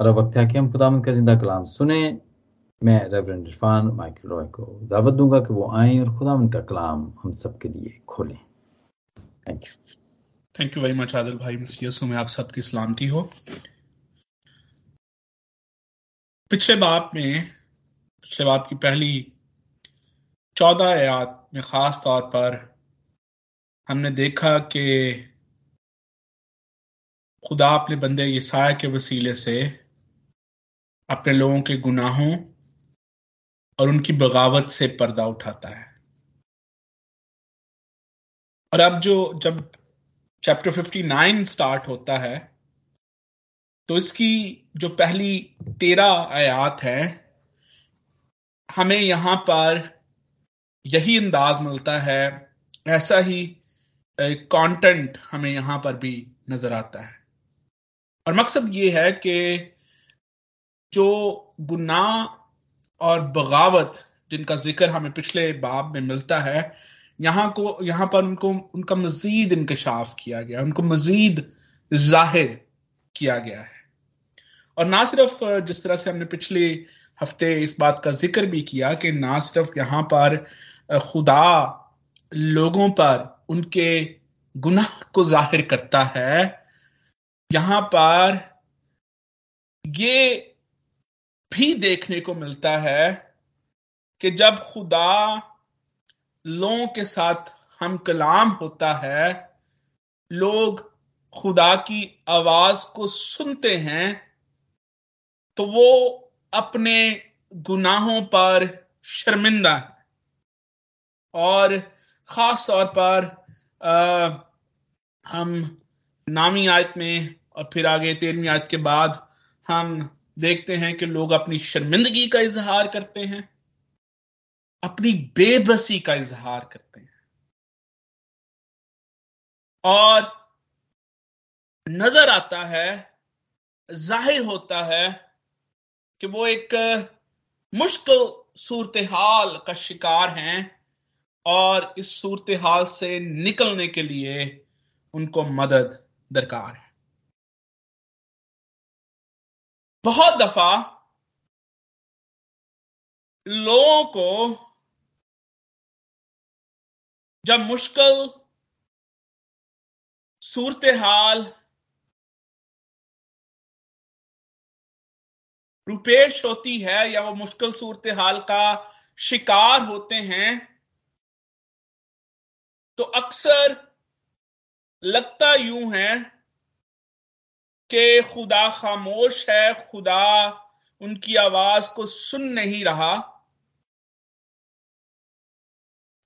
और अब वक्त है कि हम खुदा का ज़िंदा कलाम सुने। मैं रेवरेंड इरफान माइकल रॉय को दावत दूँगा कि वो आए और खुदा का कलाम हम सबके लिए खोलें। Thank you thank you very much Adil भाई यसु में आप सबकी सलामती हो। पिछले बाप में, पिछले बाप की पहली चौदह आयात में खास तौर पर हमने देखा कि खुदा अपने बंदे ईसाया के वसीले से अपने लोगों के गुनाहों और उनकी बगावत से पर्दा उठाता है। और अब जो, जब चैप्टर 59 स्टार्ट होता है तो इसकी जो पहली तेरह आयात है, हमें यहाँ पर यही अंदाज मिलता है, ऐसा ही कंटेंट हमें यहाँ पर भी नज़र आता है। और मकसद ये है कि जो गुनाह और बगावत जिनका ज़िक्र हमें पिछले बाब में मिलता है, यहाँ को, यहाँ पर उनको, उनका मजीद इंकशाफ किया गया, उनको मजीद ज़ाहिर किया गया है। और ना सिर्फ़ जिस तरह से हमने पिछले हफ़्ते इस बात का ज़िक्र भी किया कि ना सिर्फ़ यहाँ पर खुदा लोगों पर उनके गुनाह को ज़ाहिर करता है, यहाँ पर ये भी देखने को मिलता है कि जब खुदा लोगों के साथ हम कलाम होता है लोग खुदा की आवाज़ को सुनते हैं तो वो अपने गुनाहों पर शर्मिंदा है। और खास तौर पर आ, हम नामी आयत में और फिर आगे तेरहवीं आयत के बाद हम देखते हैं कि लोग अपनी शर्मिंदगी का इजहार करते हैं, अपनी बेबसी का इजहार करते हैं। और नज़र आता है, ज़ाहिर होता है कि वो एक मुश्किल सूरत हाल का शिकार हैं और इस सूरत हाल से निकलने के लिए उनको मदद दरकार है। बहुत दफ़ा लोगों को जब मुश्किल सूरत हाल रुपेश होती है या वो मुश्किल सूरत हाल का शिकार होते हैं तो अक्सर लगता यूँ है कि खुदा खामोश है, खुदा उनकी आवाज़ को सुन नहीं रहा।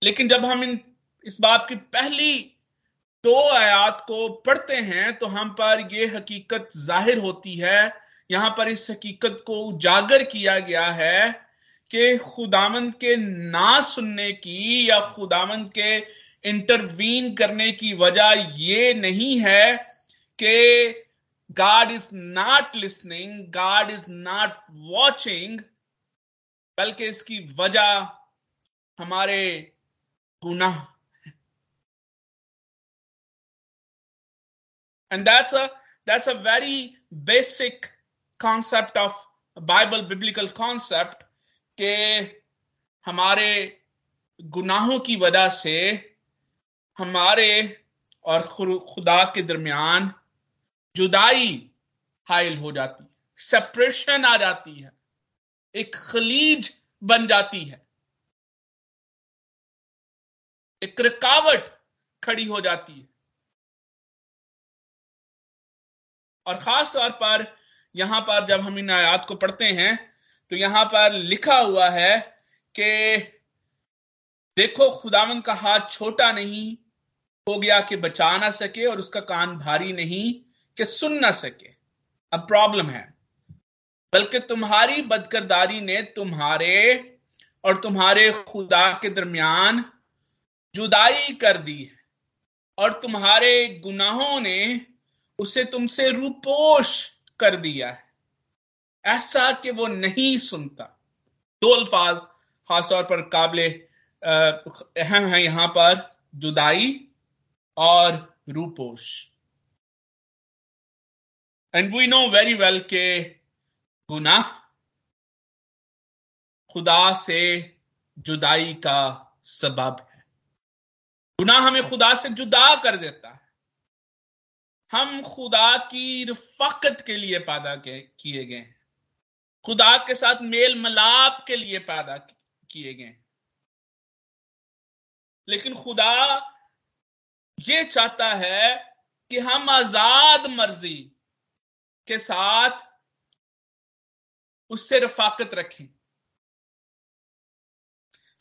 लेकिन जब हम इन, इस बात की पहली दो आयात को पढ़ते हैं तो हम पर यह हकीकत ज़ाहिर होती है, यहाँ पर इस हकीकत को उजागर किया गया है कि खुदामंद के ना सुनने की या खुदामंद के इंटरवीन करने की वजह यह नहीं है कि God is not listening, God is not watching, बल्कि इसकी वजह हमारे गुनाह and that's a that's a very basic concept of bible biblical concept के हमारे गुनाहों की वजह से हमारे और खुदा के दरमियान जुदाई हाइल हो जाती है, सेपरेशन आ जाती है, एक खलीज बन जाती है, एक रुकावट खड़ी हो जाती है। और खास तौर पर यहाँ पर जब हम इन आयात को पढ़ते हैं तो यहाँ पर लिखा हुआ है कि देखो खुदावन का हाथ छोटा नहीं हो गया कि बचा ना सके और उसका कान भारी नहीं कि सुन ना सके। अब प्रॉब्लम है। बल्कि तुम्हारी बदकरदारी ने तुम्हारे और तुम्हारे खुदा के दरमियान जुदाई कर दी है और तुम्हारे गुनाहों ने उसे तुमसे रूपोश कर दिया है। ऐसा कि वो नहीं सुनता। दो अल्फाज खासतौर पर काबले अहम है यहाँ पर, जुदाई और Ruposh. And we know very well के गुनाह खुदा से जुदाई का सबब है। गुनाह हमें खुदा से जुदा कर देता है। हम खुदा की रफाकत के लिए पैदा किए गए हैं। खुदा के साथ मेल मलाप के लिए पैदा किए गए लेकिन खुदा ये चाहता है कि हम आज़ाद मर्ज़ी के साथ उससे रफाकत रखें।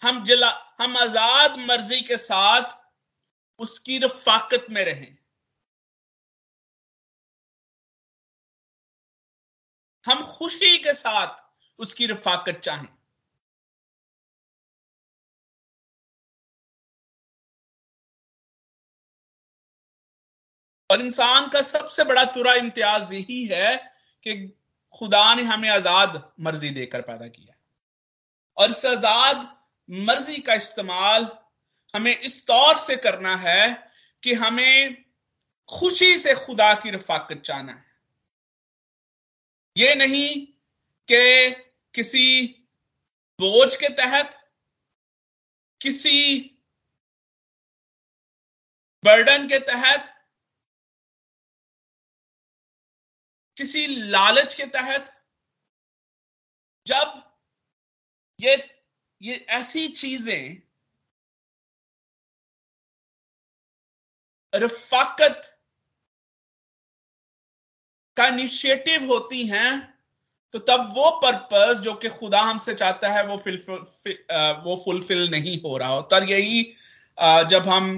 हम जला, हम आज़ाद मर्ज़ी के साथ उसकी रफाकत में रहें। हम खुशी के साथ उसकी रफाकत चाहें। और इंसान का सबसे बड़ा तुरा इम्तियाज़ यही है कि खुदा ने हमें आज़ाद मर्ज़ी देकर पैदा किया और इस आज़ाद मर्ज़ी का इस्तेमाल हमें इस तौर से करना है कि हमें खुशी से खुदा की रफाकत चाहना है। ये नहीं कि किसी बोझ के तहत, किसी बर्डन के तहत किसी लालच के तहत जब ये ये ऐसी चीज़ें रफाकत का इनिशिएटिव होती हैं तो तब वो पर्पस जो कि खुदा हमसे चाहता है वो फिल वो फुलफिल नहीं हो रहा होता। और यही जब हम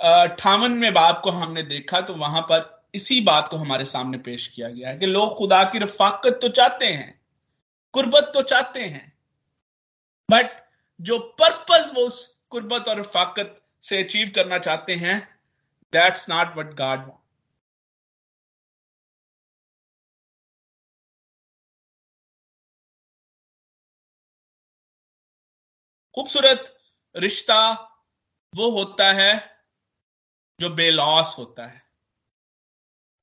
अठावन में बाप को हमने देखा तो वहाँ पर इसी बात को हमारे सामने पेश किया गया है कि लोग खुदा की रफाकत तो चाहते हैं, कुर्बत तो चाहते हैं बट जो पर्पस वो उस कुर्बत और रफाकत से अचीव करना चाहते हैं that's not what God want खूबसूरत रिश्ता वो होता है जो बेलॉस होता है।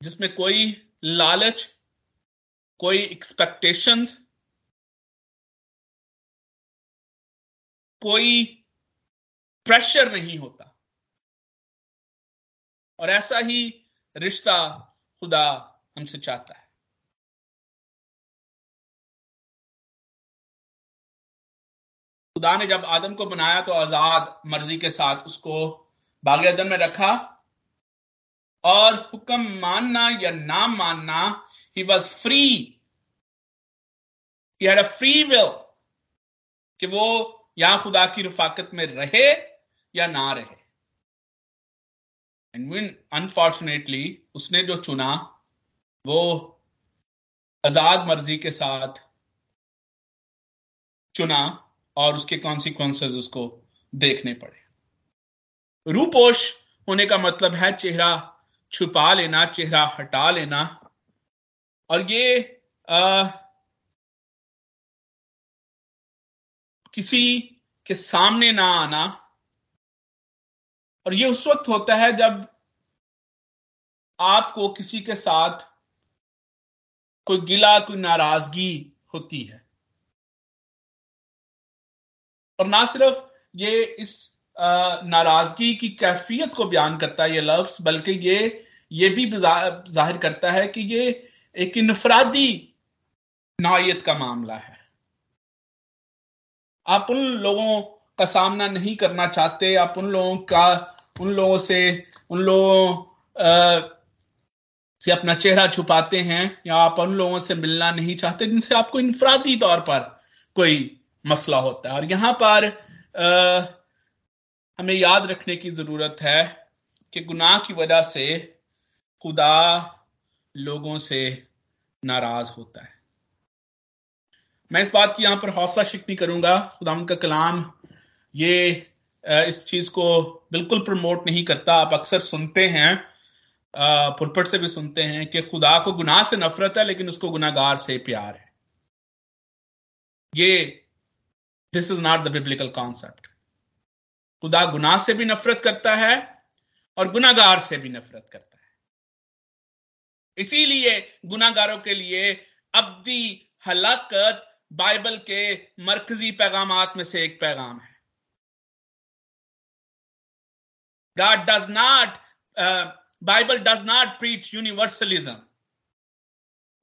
जिसमें कोई लालच, कोई एक्सपेक्टेशंस कोई प्रेशर नहीं होता। और ऐसा ही रिश्ता खुदा हमसे चाहता है। खुदा ने जब आदम को बनाया तो आज़ाद मर्ज़ी के साथ उसको बागदन में रखा और हुक्म मानना या ना मानना he was free he had a free will कि वो या खुदा की रफाकत में रहे या ना रहे। एंड अनफॉर्चुनेटली उसने जो चुना, वो आज़ाद मर्ज़ी के साथ चुना और उसके कॉन्सिक्वेंसेस उसको देखने पड़े। रूपोश होने का मतलब है चेहरा छुपा लेना चेहरा हटा लेना। और ये आ, किसी के सामने ना आना। और ये उस वक्त होता है जब आपको किसी के साथ कोई गिला कोई नाराज़गी होती है। और ना सिर्फ़ ये इस नाराज़गी की कैफियत को बयान करता है ये लफ्ज बल्कि ये ये भी ज़ाहिर करता है कि ये एक इनफरादी नायत का मामला है। आप उन लोगों का सामना नहीं करना चाहते आप उन लोगों का उन लोगों से उन लोगों से अपना चेहरा छुपाते हैं या आप उन लोगों से मिलना नहीं चाहते जिनसे आपको इनफरादी तौर पर कोई मसला होता है। और यहाँ पर आ, हमें याद रखने की ज़रूरत है कि गुनाह की वजह से खुदा लोगों से नाराज़ होता है। मैं इस बात की यहाँ पर हौसला शिकनी करूँगा। खुदा का कलाम ये इस चीज़ को बिल्कुल प्रमोट नहीं करता। आप अक्सर सुनते हैं पुरपट से भी सुनते हैं कि खुदा को गुनाह से नफरत है, लेकिन उसको गुनागार से प्यार है। ये this is not the biblical concept खुदा गुनाह से भी नफरत करता है और गुनागार से भी नफरत करता है। इसीलिए गुनागारों के लिए अब्दी हलाकत बाइबल के मरकजी पैगाम में से एक पैगाम है। God does not, uh, Bible does not preach universalism.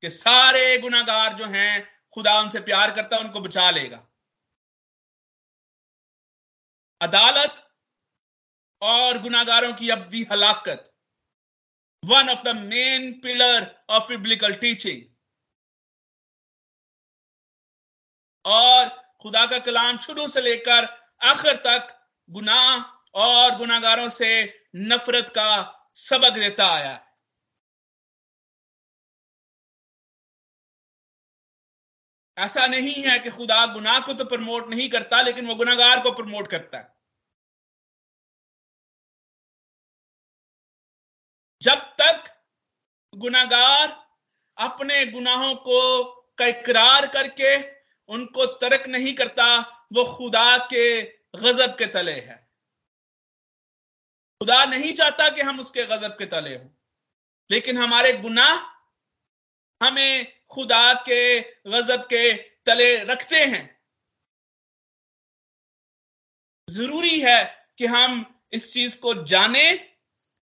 कि सारे गुनागार जो हैं खुदा उनसे प्यार करता है उनको बचा लेगा। अदालत और गुनागारों की अवधि हलाकत। One of the main pillar of biblical teaching और खुदा का कलाम शुरू से लेकर आखिर तक गुनाह और गुनागारों से नफरत का सबक देता आया। ऐसा नहीं है कि खुदा गुनाह को तो प्रमोट नहीं करता, लेकिन वो गुनागार को प्रमोट करता है। जब तक गुनागार अपने गुनाहों को इकरार करके उनको तर्क नहीं करता, वो खुदा के गजब के तले है। खुदा नहीं चाहता कि हम उसके गजब के तले हों, लेकिन हमारे गुनाह हमें खुदा के गजब के तले रखते हैं। ज़रूरी है कि हम इस चीज़ को जाने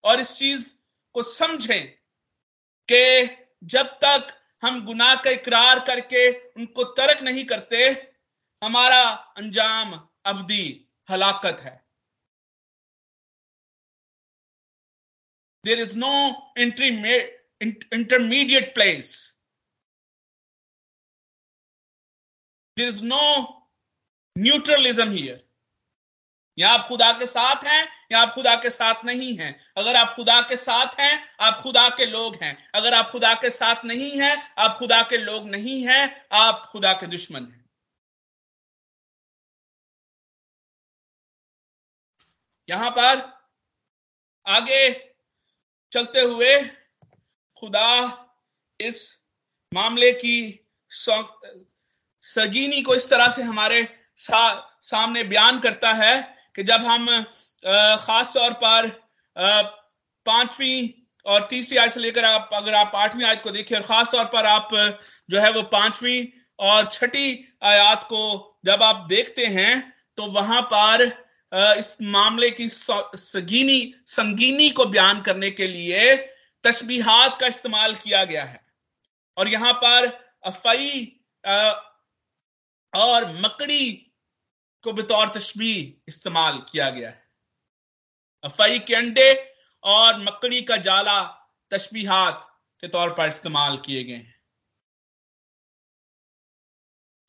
और इस चीज़ को समझें कि जब तक हम गुनाह का इकरार करके उनको तर्क नहीं करते, हमारा अंजाम अवधि, हलाकत है। There is no intermediate place there is no neutralism here या आप खुदा के साथ हैं या आप खुदा के साथ नहीं हैं। अगर आप खुदा के साथ हैं आप खुदा के लोग हैं। अगर आप खुदा के साथ नहीं हैं आप खुदा के लोग नहीं हैं आप खुदा के दुश्मन हैं। यहाँ पर आगे चलते हुए खुदा इस मामले की सगीनी को इस तरह से हमारे सा, सामने बयान करता है कि जब हम खास तौर पर पांचवी और तीसरी आयत से लेकर आप, अगर आप आठवीं आयत को देखिए, और खास तौर पर आप, जो है वो पांचवी और छठी आयात को जब आप देखते हैं तो वहाँ पर इस मामले की सगीनी, संगीनी को बयान करने के लिए तस्बीहात का इस्तेमाल किया गया है। और यहाँ पर अफई और मकड़ी को बतौर तशबी इस्तेमाल किया गया है। अफई के अंडे और मकड़ी का जाला तशबीहात के तौर पर इस्तेमाल किए गए हैं।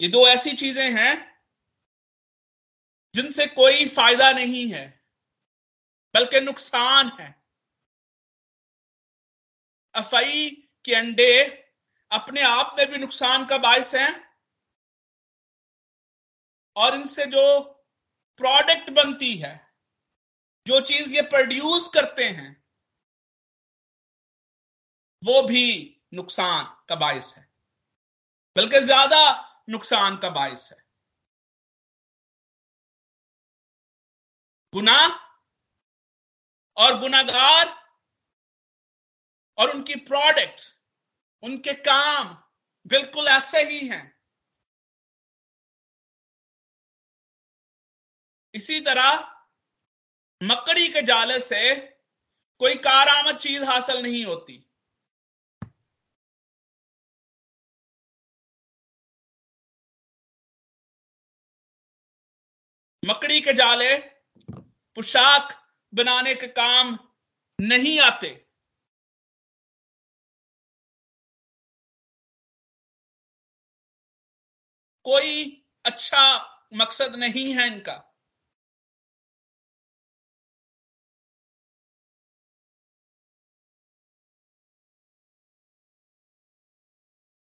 ये दो ऐसी चीज़ें हैं जिनसे कोई फ़ायदा नहीं है, बल्कि नुकसान है। अफई के अंडे अपने आप में भी नुकसान का बायस है और इनसे जो प्रोडक्ट बनती है जो चीज़ ये प्रोड्यूस करते हैं, वो भी नुकसान का बायस है। बल्कि ज़्यादा नुकसान का बायस है। गुनाह और गुनागार और उनकी प्रोडक्ट उनके काम बिल्कुल ऐसे ही हैं। इसी तरह मकड़ी के जाले से कोई कारामद चीज़ हासिल नहीं होती। मकड़ी के जाले पोशाक बनाने के काम नहीं आते। कोई अच्छा मकसद नहीं है इनका।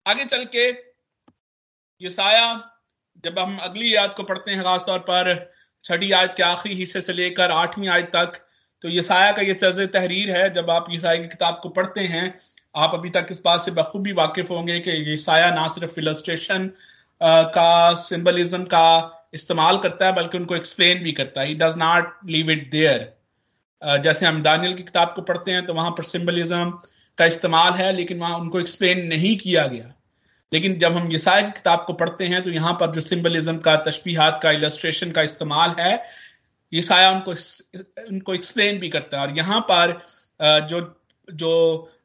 आगे चल के ये साया जब हम अगली याद को पढ़ते हैं, खासतौर पर छठी आयत के आखिरी हिस्से से लेकर आठवीं आयत तक तो ये साया का ये तर्ज तहरीर है, जब आप ये साया की किताब को पढ़ते हैं, आप अभी तक इस बात से बखूबी वाकिफ होंगे कि ये साया ना सिर्फ़ इलस्ट्रेशन का सिंबलिज्म का इस्तेमाल करता है, बल्कि उनको एक्सप्लेन भी करता है। Does not leave it there जैसे हम डानियल की किताब को पढ़ते हैं तो वहाँ पर सिंबलिज्म का इस्तेमाल है, लेकिन वहाँ उनको एक्सप्लेन नहीं किया गया। लेकिन जब हम यसाया किताब को पढ़ते हैं तो यहाँ पर जो सिंबलिज्म का, तशबीहात का इलस्ट्रेशन का इस्तेमाल है, यसाया उनको उनको एक्सप्लेन भी करता है। और यहाँ पर जो जो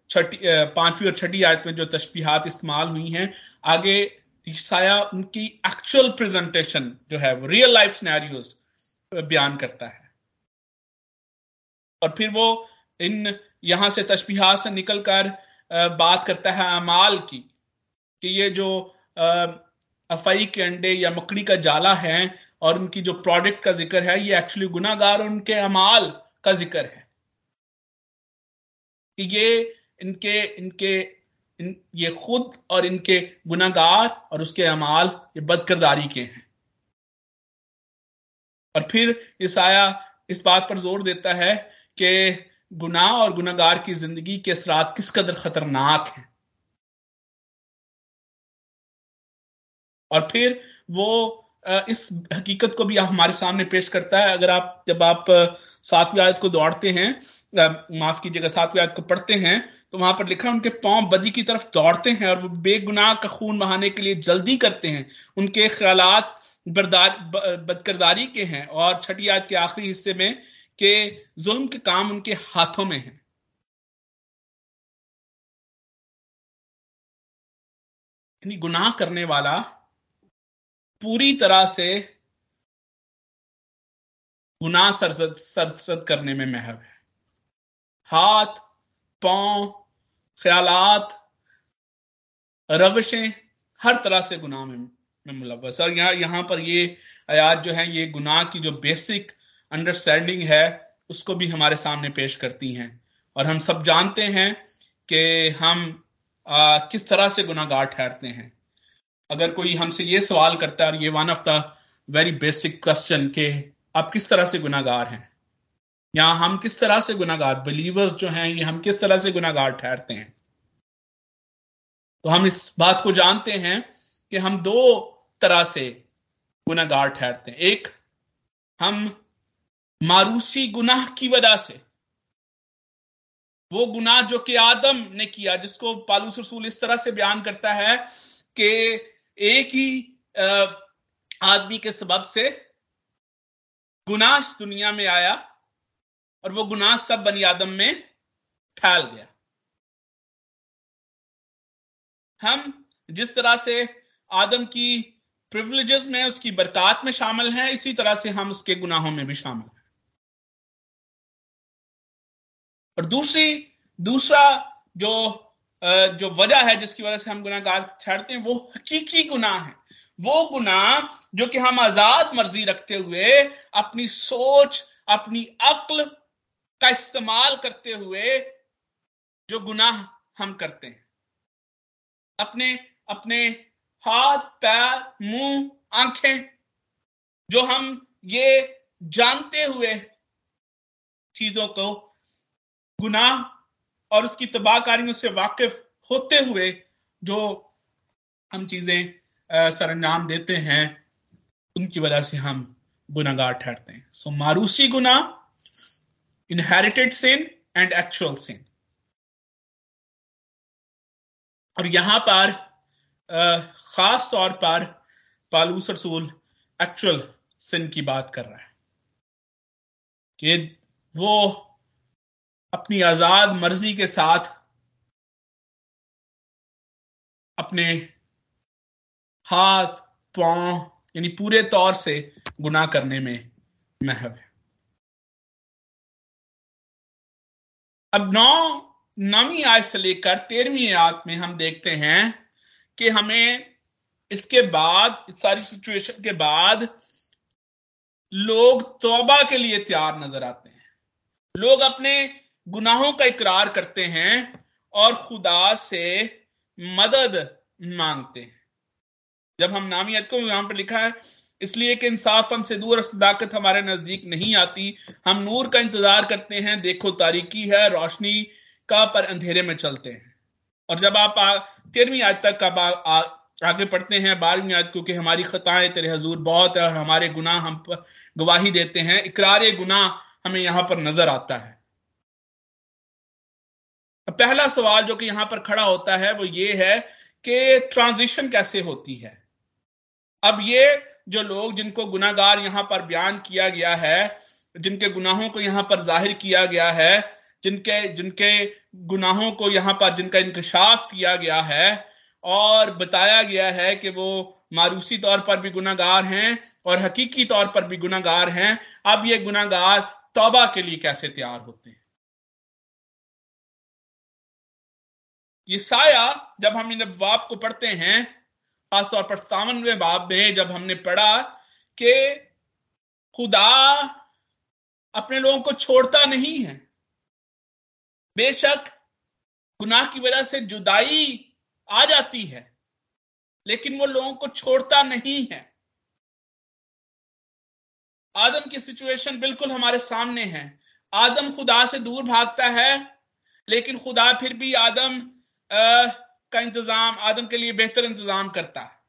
छठी पांचवी और छठी आयत में जो तशबीहात इस्तेमाल हुई हैं, आगे ईसाया उनकी एक्चुअल प्रेजेंटेशन जो है, वो रियल लाइफ सिनेरियोस बयान करता है। और फिर वो इन, यहाँ से तशबीहात से निकलकर बात करता है अमाल की। कि ये जो अफाई के अंडे या मकड़ी का जाला है और उनकी जो प्रोडक्ट का ज़िक्र है ये एक्चुअली गुनागार और उनके अमाल का ज़िक्र है। कि ये इनके इनके इन, ये खुद और इनके गुनागार और उसके अमाल ये बदकरदारी के हैं। और फिर इस आया इस बात पर ज़ोर देता है कि गुनाह और गुनागार की ज़िंदगी के असरात किस कदर खतरनाक हैं। और फिर वो इस हकीकत को भी हमारे सामने पेश करता है। अगर आप, जब आप सातवीं आयत को दौड़ते हैं माफ़ कीजिएगा, सातवीं आयत को पढ़ते हैं तो वहाँ पर लिखा है, उनके पाँव बदी की तरफ़ दौड़ते हैं और वो बेगुनाह का खून बहाने के लिए जल्दी करते हैं। उनके ख्यालात बदकरदारी के हैं और छठी आयत के आखिरी हिस्से में के जुल्म के काम उनके हाथों में हैं। गुनाह करने वाला पूरी तरह से गुनाह सरसद सरसद करने में महव है। हाथ पाँव ख्यालात रवशें हर तरह से गुनाह में, में मुलवस और यहाँ यहाँ पर ये आयात जो है ये गुनाह की जो बेसिक अंडरस्टैंडिंग है उसको भी हमारे सामने पेश करती हैं। और हम सब जानते हैं कि हम आ, किस तरह से गुनागार ठहरते हैं। अगर कोई हमसे ये सवाल करता है, और ये one of the very basic question के आप किस तरह से गुनागार हैं? या हम किस तरह से गुनागार बिलीवर्स जो हैं, ये हम किस तरह से गुनागार ठहरते हैं? तो हम इस बात को जानते हैं कि हम दो तरह से गुनागार ठहरते हैं। एक, हम मारूसी गुनाह की वजह से। वो गुनाह जो कि आदम ने किया, जिसको पालूस रसूल इस तरह से बयान करता है कि एक ही आदमी के सबब से गुनाह दुनिया में आया और वो गुनाह सब बनी आदम में फैल गया। हम जिस तरह से आदम की प्रिविलेजेस में, उसकी बरकत में शामिल हैं, इसी तरह से हम उसके गुनाहों में भी शामिल हैं। और दूसरी, दूसरा जो जो वजह है जिसकी वजह से हम गुनागार छाड़ते हैं, वो हकीकी गुनाह है। वो गुनाह जो कि हम आज़ाद मर्ज़ी रखते हुए, अपनी सोच, अपनी अक्ल का इस्तेमाल करते हुए जो गुनाह हम करते हैं। अपने अपने हाथ, पैर, मुँह, आँखें, जो हम ये जानते हुए चीज़ों को गुनाह और उसकी तबाहकारियों से वाकिफ होते हुए जो हम चीज़ें सरंजाम देते हैं उनकी वजह से हम गुनागार ठहरते हैं। सो so, मारूसी गुना inherited sin and actual sin और यहाँ पर खास तौर पर पालूस रसूल एक्चुअल सिन की बात कर रहा है। कि वो अपनी आज़ाद मर्ज़ी के साथ अपने हाथ, पाँव, यानी पूरे तौर से गुनाह करने में महव है। अब नौ, नवी आयत से लेकर तेरहवीं आयत में हम देखते हैं कि हमें इसके बाद, इस सारी सिचुएशन के बाद लोग तौबा के लिए तैयार नज़र आते हैं। लोग अपने गुनाहों का इकरार करते हैं और खुदा से मदद मांगते हैं। जब हम नामियत को यहाँ पर लिखा है, इसलिए कि इंसाफ हमसे दूर सदाकत हमारे नज़दीक नहीं आती। हम नूर का इंतज़ार करते हैं, देखो तारीकी है, रोशनी का पर अंधेरे में चलते हैं। और जब आप तेरहवीं आज तक अब आगे पढ़ते हैं, बारहवीं आज क्योंकि हमारी खताएँ तेरे हजूर बहुत है और हमारे गुनाह हम पर गवाही देते हैं, इकरार गुनाह हमें यहाँ पर नज़र आता है। पहला सवाल जो कि यहाँ पर खड़ा होता है, वो ये है कि ट्रांजिशन कैसे होती है? अब ये जो लोग जिनको गुनागार यहाँ पर बयान किया गया है, जिनके गुनाहों को यहाँ पर ज़ाहिर किया गया है, जिनके जिनके गुनाहों को यहाँ पर, जिनका इंकशाफ किया गया है, और बताया गया है कि वो मारूसी तौर पर भी गुनागार हैं और हकीकी तौर पर भी गुनागार हैं, अब ये गुनागार तौबा के लिए कैसे तैयार होते हैं? ये साया जब हम इन बाब को पढ़ते हैं, खासतौर पर सावनवे बाब में जब हमने पढ़ा कि खुदा अपने लोगों को छोड़ता नहीं है। बेशक गुनाह की वजह से जुदाई आ जाती है, लेकिन वो लोगों को छोड़ता नहीं है। आदम की सिचुएशन बिल्कुल हमारे सामने है। आदम खुदा से दूर भागता है, लेकिन खुदा फिर भी आदम का इंतज़ाम, आदम के लिए बेहतर इंतज़ाम करता है।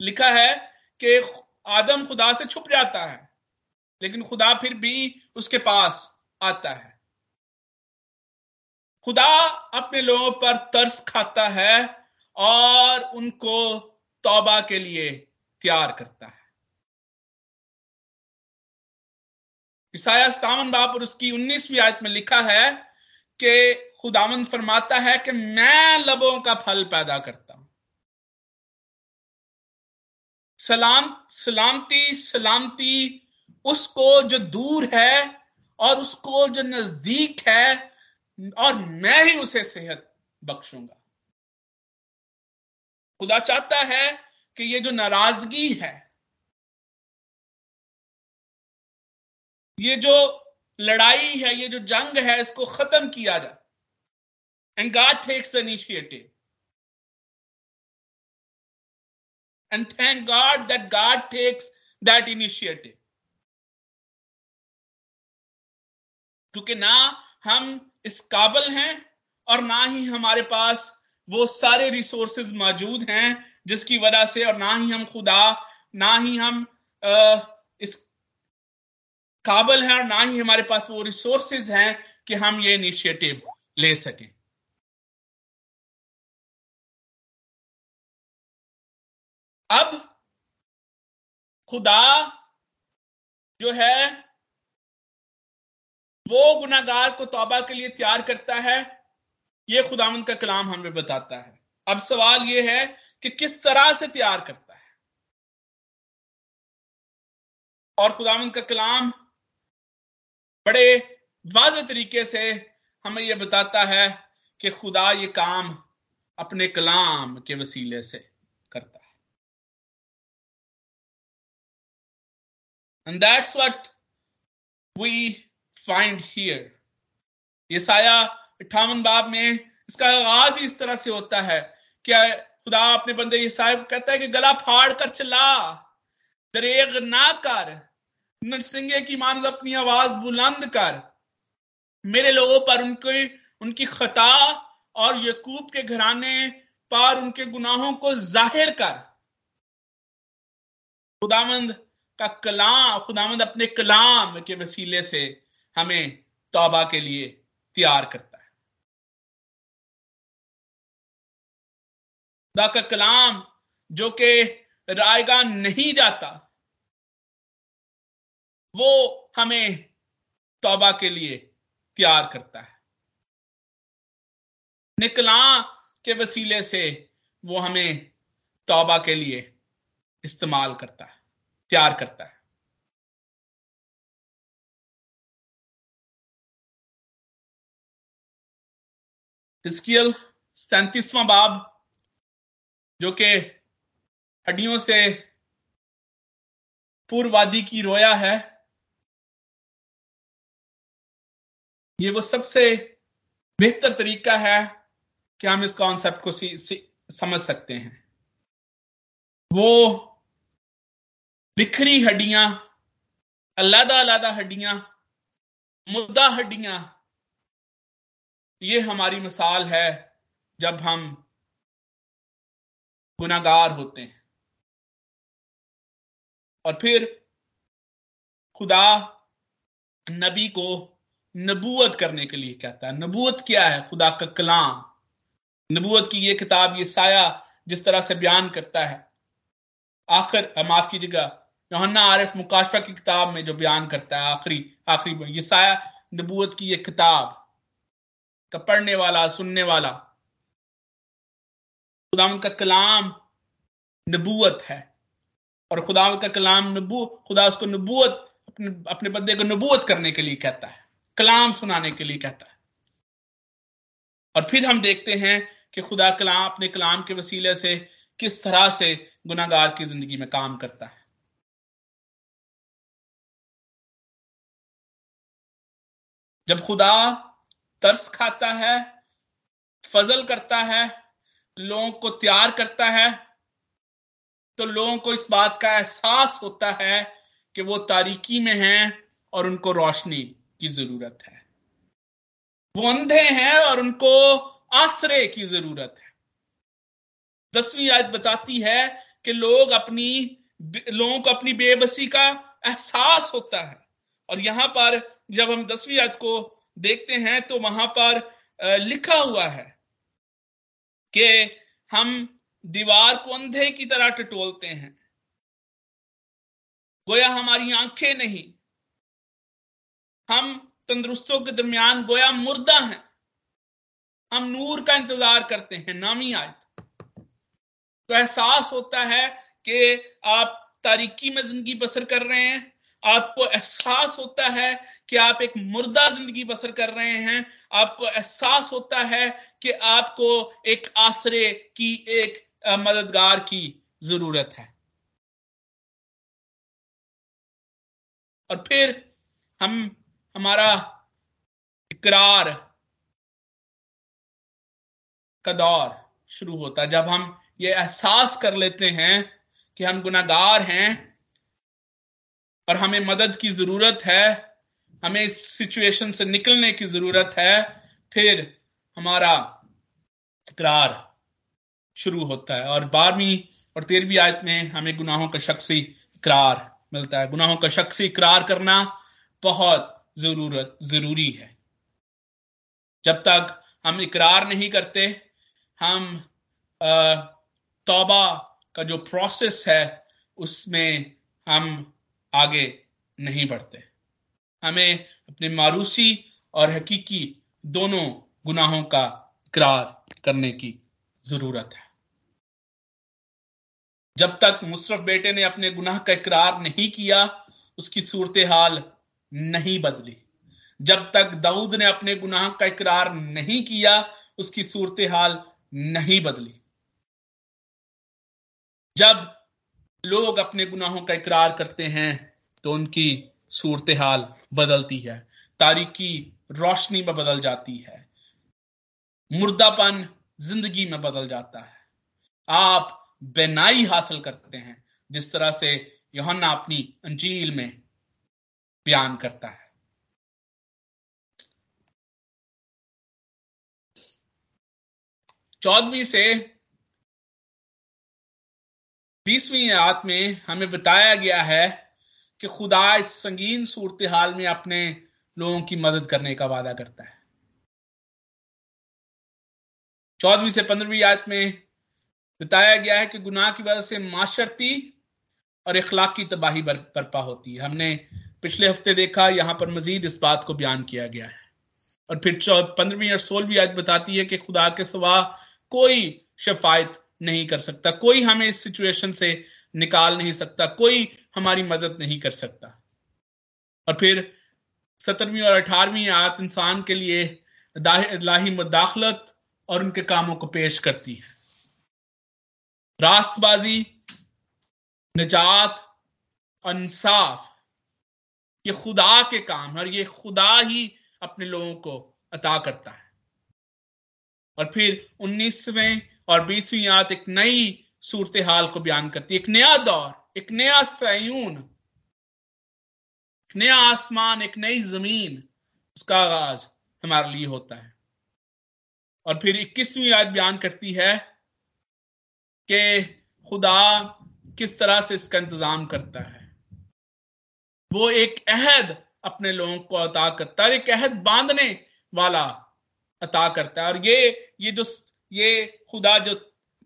लिखा है कि आदम खुदा से छुप जाता है, लेकिन खुदा फिर भी उसके पास आता है। खुदा अपने लोगों पर तरस खाता है और उनको तौबा के लिए तैयार करता है। ईसाया सतावन बाप और उसकी उन्नीसवीं आयत में लिखा है कि खुदामंद फरमाता है कि मैं लबों का फल पैदा करता हूँ। सलाम, सलामती सलामती उसको जो दूर है और उसको जो नज़दीक है और मैं ही उसे सेहत बख्शूँगा। खुदा चाहता है कि ये जो नाराज़गी है, ये जो लड़ाई है, ये जो जंग है, इसको खत्म किया जाए। And God takes initiative and thank God that God takes that initiative क्योंकि ना हम इस काबल हैं और ना ही हमारे पास वो सारे रिसोर्सेज मौजूद हैं जिसकी वजह से और ना ही हम खुदा ना ही हम आ, इस काबल हैं और ना ही हमारे पास वो रिसोर्सेज हैं कि हम ये इनिशिएटिव ले सकें। अब खुदा जो है, वो गुनागार को तौबा के लिए तैयार करता है। ये खुदावंद का कलाम हमें बताता है। अब सवाल ये है कि किस तरह से तैयार करता है? और खुदावंद का कलाम बड़े वाज तरीके से हमें यह बताता है कि खुदा ये काम अपने कलाम के वसीले से and that's what we find here ये साया अट्ठावन बाब में इसका आगाज़ ही इस तरह से होता है क्या खुदा अपने बंदे ये साहब कहता है कि गला फाड़ कर चला। दरेग ना कर। नरसिंगे की मानद अपनी आवाज़ बुलंद कर। मेरे लोगों पर उनके, उनकी खता और यकूब के घराने पर उनके गुनाहों को ज़ाहिर कर। खुदामंद का कलाम खुदामंद अपने कलाम के वसीले से हमें तौबा के लिए तैयार करता है। खुदा का कलाम जो कि रायगा नहीं जाता, वो हमें तौबा के लिए तैयार करता है। निकला के वसीले से वो हमें तौबा के लिए इस्तेमाल करता है। तैयार करता है। हिस्कियल सैतीसवां बाब जो कि हड्डियों से पूर्ववादी की रोया है ये वो सबसे बेहतर तरीका है कि हम इस कॉन्सेप्ट को सी, सी, समझ सकते हैं। वो बिखरी हड्डियाँ, अलादा अलादा हड्डियाँ, मुद्दा हड्डियाँ। ये हमारी मिसाल है जब हम गुनागार होते हैं। और फिर खुदा नबी को नबूत करने के लिए कहता है। नबूत क्या है? खुदा का कलाम। नबूत की ये किताब, ये साया जिस तरह से बयान करता है, आखिर, माफ़ कीजिएगा योहन्ना आरिफ मुकाशफा की किताब में जो बयान करता है, आखिरी आखिरी ये साया नबूत की ये किताब, का पढ़ने वाला, सुनने वाला खुदा का कलाम नबूत है। और खुदा का कलाम नबू, खुदा उसको नबूत अपने अपने बंदे को नबूत करने के लिए कहता है, कलाम सुनाने के लिए कहता है। और फिर हम देखते हैं कि खुदा कलाम, अपने कलाम के वसीले से किस तरह से गुनागार की ज़िंदगी में काम करता है। जब खुदा तरस खाता है, फजल करता है, लोगों को तैयार करता है तो लोगों को इस बात का एहसास होता है कि वो तारीकी में हैं और उनको रोशनी की ज़रूरत है। वो अंधे हैं और उनको आश्रय की ज़रूरत है। दसवीं आयत बताती है कि लोग अपनी लोगों को अपनी बेबसी का एहसास होता है। और यहाँ पर जब हम दसवीं आयत को देखते हैं तो वहाँ पर लिखा हुआ है कि हम दीवार को अंधे की तरह टटोलते हैं। गोया हमारी आँखें नहीं। हम तंदुरुस्तों के दरमियान गोया मुर्दा हैं। हम नूर का इंतज़ार करते हैं, नामी आयत। तो एहसास होता है कि आप तारीकी में ज़िंदगी बसर कर रहे हैं। आपको एहसास होता है कि आप एक मुर्दा ज़िंदगी बसर कर रहे हैं। आपको एहसास होता है कि आपको एक आसरे की, एक मददगार की ज़रूरत है। और फिर हम, हमारा इकरार का दौर शुरू होता है। जब हम ये एहसास कर लेते हैं कि हम गुनागार हैं और हमें मदद की ज़रूरत है हमें इस सिचुएशन से निकलने की ज़रूरत है, फिर हमारा इकरार शुरू होता है। और बारहवीं और तेरहवीं आयत में हमें गुनाहों का शख्सी इकरार मिलता है। गुनाहों का शख्सी इकरार करना बहुत ज़रूरत, ज़रूरी है। जब तक हम इकरार नहीं करते, हम तौबा का जो प्रोसेस है, उसमें हम आगे नहीं बढ़ते। हमें अपने मारूसी और हकीकी दोनों गुनाहों का इकरार करने की ज़रूरत है। जब तक मुशरफ बेटे ने अपने गुनाह का इकरार नहीं किया, उसकी सूरत हाल नहीं बदली। जब तक दाऊद ने अपने गुनाह का इकरार नहीं किया, उसकी सूरत हाल नहीं बदली। जब लोग अपने गुनाहों का इकरार करते हैं तो उनकी सूरत हाल बदलती है तारीकी रोशनी में बदल जाती है, मुर्दापन ज़िंदगी में बदल जाता है। आप बेनाई हासिल करते हैं, जिस तरह से योहन्ना अपनी अंजील में बयान करता है। चौदहवीं से बीसवीं आयत में हमें बताया गया है कि खुदा इस संगीन सूरत हाल में अपने लोगों की मदद करने का वादा करता है। चौदहवीं से पंद्रहवीं आयत में बताया गया है कि गुनाह की वजह से माशरती और इखलाक की तबाही बर्पा होती है। हमने पिछले हफ़्ते देखा, यहाँ पर मजीद इस बात को बयान किया गया है। और फिर पंद्रहवीं और सोलहवीं आयत बताती है कि खुदा के सवा कोई शफायत नहीं कर सकता। कोई हमें इस सिचुएशन से निकाल नहीं सकता, कोई हमारी मदद नहीं कर सकता। और फिर सत्रहवीं और अठारहवीं आयत इंसान के लिए लाही मुदाखलत और उनके कामों को पेश करती है। रास्तबाजी, निजात इंसाफ ये खुदा के काम और ये खुदा ही अपने लोगों को अता करता है। और फिर उन्नीसवें और बीसवीं आयत एक नई सूरत हाल को बयान करती है। एक नया दौर, एक नया सयून, एक नया आसमान, एक नई ज़मीन, उसका आगाज़ हमारे लिए होता है। और फिर इक्कीसवीं आयत बयान करती है कि खुदा किस तरह से इसका इंतज़ाम करता है। वो एक अहद अपने लोगों को अता करता है एक अहद बांधने वाला अता करता है। और ये ये जो, ये खुदा जो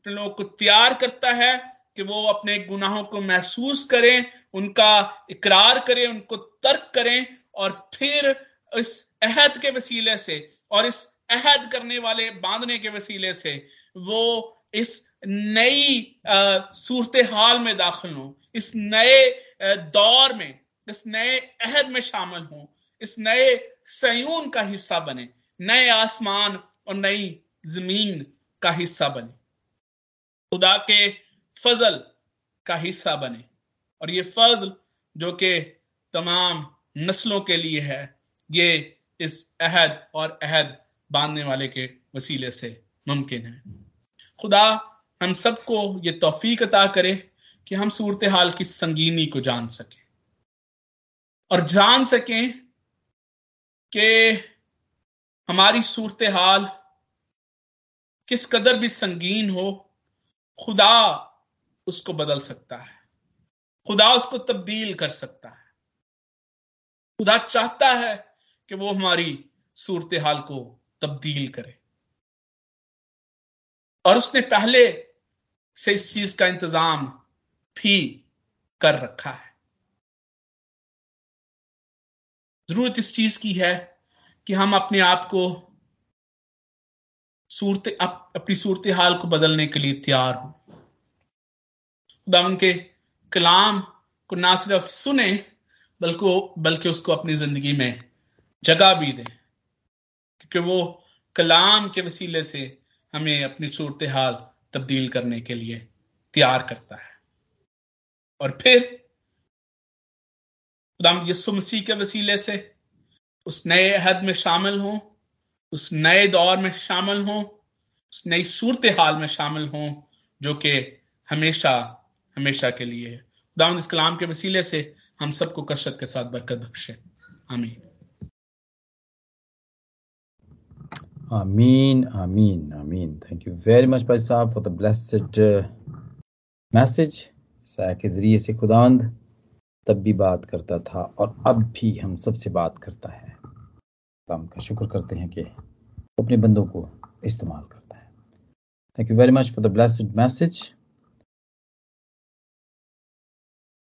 लोगों को तैयार करता है कि वो अपने गुनाहों को महसूस करें, उनका इकरार करें, उनको तर्क करें और फिर इस अहद के वसीले से और इस अहद करने वाले बांधने के वसीले से वो इस नई सूरत हाल में दाखिल हो, इस नए दौर में, इस नए अहद में शामिल हो, इस नए सयून का हिस्सा बने, नए आसमान और नई ज़मीन का हिस्सा बने। खुदा के फजल का हिस्सा बने। और ये फजल जो कि तमाम नस्लों के लिए है, ये इस अहद और अहद बांधने वाले के वसीले से मुमकिन है। खुदा हम सबको ये तोफीक अता करे कि हम सूरत हाल की संगीनी को जान सकें। और जान सकें कि हमारी सूरत हाल किस कदर भी संगीन हो खुदा उसको बदल सकता है। खुदा उसको तब्दील कर सकता है। खुदा चाहता है कि वो हमारी सूरत हाल को तब्दील करे। और उसने पहले से इस चीज़ का इंतज़ाम भी कर रखा है। ज़रूरत इस चीज़ की है कि हम अपने आप को सूरत अप, अपनी सूरत हाल को बदलने के लिए तैयार हो। खुदा उनके कलाम को ना सिर्फ़ सुने बल्कि बल्कि उसको अपनी ज़िंदगी में जगह भी दें क्योंकि वो कलाम के वसीले से हमें अपनी सूरत हाल तब्दील करने के लिए तैयार करता है। और फिर खुदाम यसु मसीह के वसीले से उस नए हद में शामिल हो उस नए दौर में शामिल हों उस नई सूरत हाल में शामिल हों जो कि हमेशा हमेशा के लिए है खुदाम इस कलाम के वसीले से हम सबको कसरत के साथ बरकत बख्शे आमीन Ameen, Ameen. Thank you very much, भाई साहब, for the blessed uh, message. के ज़रिए से खुदांद तब भी बात करता था और अब भी हम सबसे बात करता है खुदाम का शुक्र करते हैं कि अपने बंदों को इस्तेमाल करता है। Thank you very much for the blessed message